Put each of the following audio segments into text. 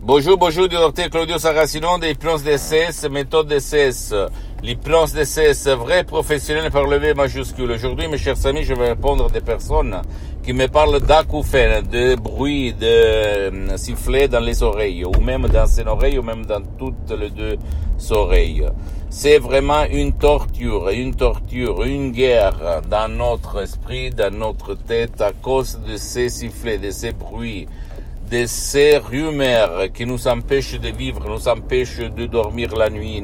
Bonjour, bonjour, du docteur Claudio Saracino des plans DCS, méthode DCS. Les plans DCS, vrai professionnel par le V majuscule. Aujourd'hui, mes chers amis, je vais répondre à des personnes qui me parlent d'acouphènes, de bruit, de euh, sifflet dans les oreilles, ou même dans ses oreilles, ou même dans toutes les deux oreilles. C'est vraiment une torture, une torture, une guerre dans notre esprit, dans notre tête, à cause de ces sifflets, de ces bruits de ces rumeurs qui nous empêchent de vivre, nous empêchent de dormir la nuit,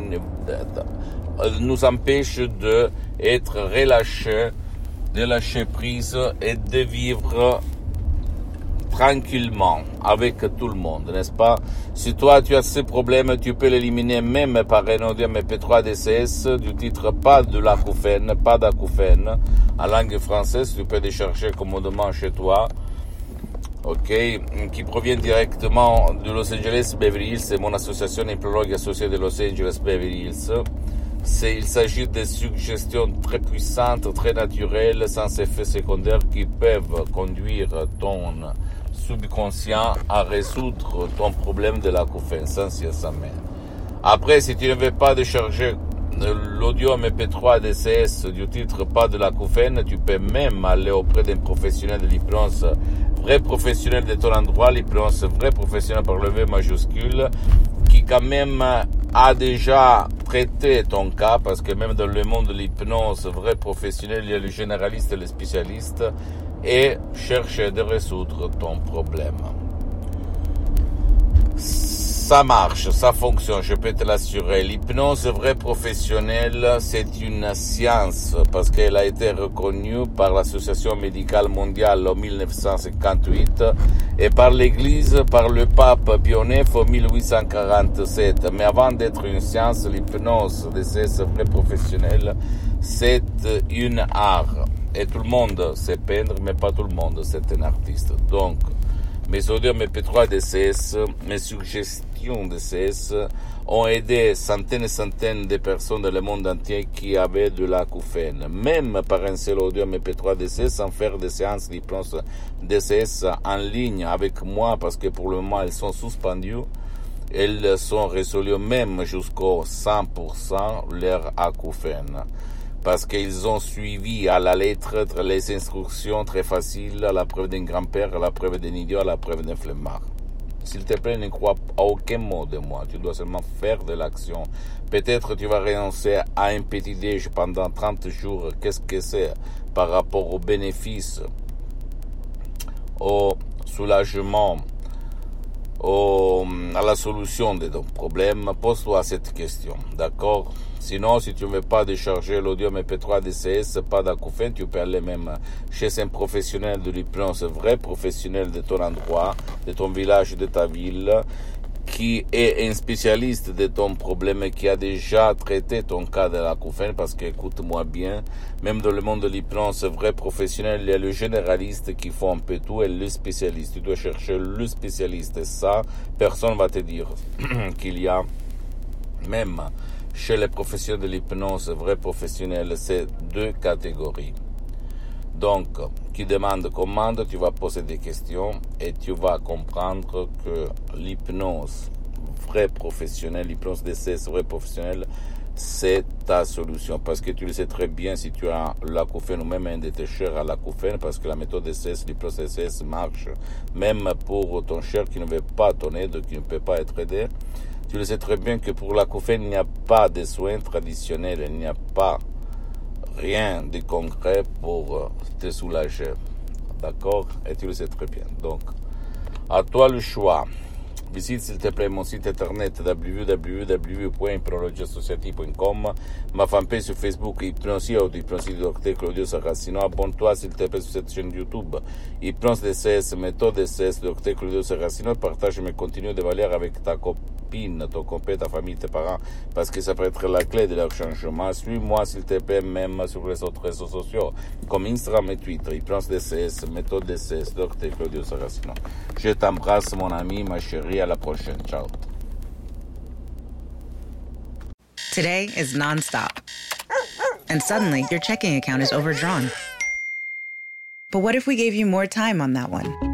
nous empêchent de être relâchés, de lâcher prise et de vivre tranquillement avec tout le monde, n'est-ce pas? Si toi tu as ces problèmes, tu peux l'éliminer même par un audio MP3 DCS du titre pas de l'acouphène, pas d'acouphène, en langue française, tu peux les chercher commodément chez toi ok, qui provient directement de Los Angeles Beverly Hills, c'est mon association implologue associée de Los Angeles Beverly Hills. C'est, il s'agit de suggestions très puissantes, très naturelles, sans effet secondaire qui peuvent conduire ton subconscient à résoudre ton problème de la sans y sa. Après, si tu ne veux pas décharger l'audio MP3 DCS du titre pas de la tu peux même aller auprès d'un professionnel de l'hypnose vrai professionnel de ton endroit, l'hypnose vrai professionnel par le V majuscule, qui quand même a déjà traité ton cas, parce que même dans le monde de l'hypnose, vrai professionnel, il y a le généraliste et le spécialiste, et cherche de résoudre ton problème ça marche, ça fonctionne, je peux te l'assurer. L'hypnose vraie professionnelle, c'est une science parce qu'elle a été reconnue par l'Association médicale mondiale en 1958 et par l'Église, par le pape IX en 1847. Mais avant d'être une science, l'hypnose de ces vrais professionnels, c'est une art. Et tout le monde sait peindre, mais pas tout le monde, c'est un artiste. Donc, mes audios MP3 DCS, mes suggestions DCS ont aidé centaines et centaines de personnes dans le monde entier qui avaient de l'acouphène. Même par un seul audio MP3 DCS sans faire des séances d'hypnose DCS en ligne avec moi parce que pour le moment elles sont suspendues. Elles sont résolues même jusqu'au 100% leur acouphène parce qu'ils ont suivi à la lettre les instructions très faciles à la preuve d'un grand-père, à la preuve d'un idiot, à la preuve d'un flemmard. S'il te plaît, ne crois à aucun mot de moi. Tu dois seulement faire de l'action. Peut-être tu vas renoncer à un petit déj pendant 30 jours. Qu'est-ce que c'est par rapport aux bénéfices, au soulagement, à la solution de ton problème, pose-toi cette question, d'accord? Sinon, si tu ne veux pas décharger l'audio MP3 DCS, pas d'acouphène, tu peux aller même chez un professionnel de l'hypnose, vrai professionnel de ton endroit, de ton village, de ta ville, qui est un spécialiste de ton problème et qui a déjà traité ton cas de l'acouphène parce qu'écoute-moi bien, même dans le monde de l'hypnose vrai professionnel, il y a le généraliste qui font un peu tout et le spécialiste. Tu dois chercher le spécialiste et ça, personne va te dire qu'il y a même chez les professionnels de l'hypnose vrai professionnel, c'est deux catégories. Donc, qui demande commande, tu vas poser des questions et tu vas comprendre que l'hypnose vrai professionnel, l'hypnose d'essai vrai professionnel, c'est ta solution. Parce que tu le sais très bien si tu as l'acouphène ou même un de tes chers à l'acouphène, parce que la méthode DCS, l'hypnose DCS marche même pour ton cher qui ne veut pas ton aide, qui ne peut pas être aidé. Tu le sais très bien que pour l'acouphène, il n'y a pas de soins traditionnels, il n'y a pas rien de concret pour euh, te soulager. D'accord? Et tu le sais très bien. Donc, à toi le choix Visite s'il te plaît mon site internet www.hypnologieassociative.com, ma fanpage sur Facebook Hypnosie ou Hypnosie docteur Claudio Saracino. Abonne-toi s'il te plaît sur cette chaîne YouTube Hypnose DCS, méthode DCS, docteur Claudio Saracino. Partage mes contenus de valeur avec ta copine, ton copain, ta famille, tes parents, parce que ça peut être la clé de leur changement. Suis-moi s'il te plaît même sur les autres réseaux sociaux comme Instagram et Twitter. Hypnose DCS, méthode DCS, docteur Claudio Saracino. Je t'embrasse mon ami, ma chérie. À la prochaine. Ciao. Today is nonstop. And suddenly, your checking account is overdrawn. But what if we gave you more time on that one?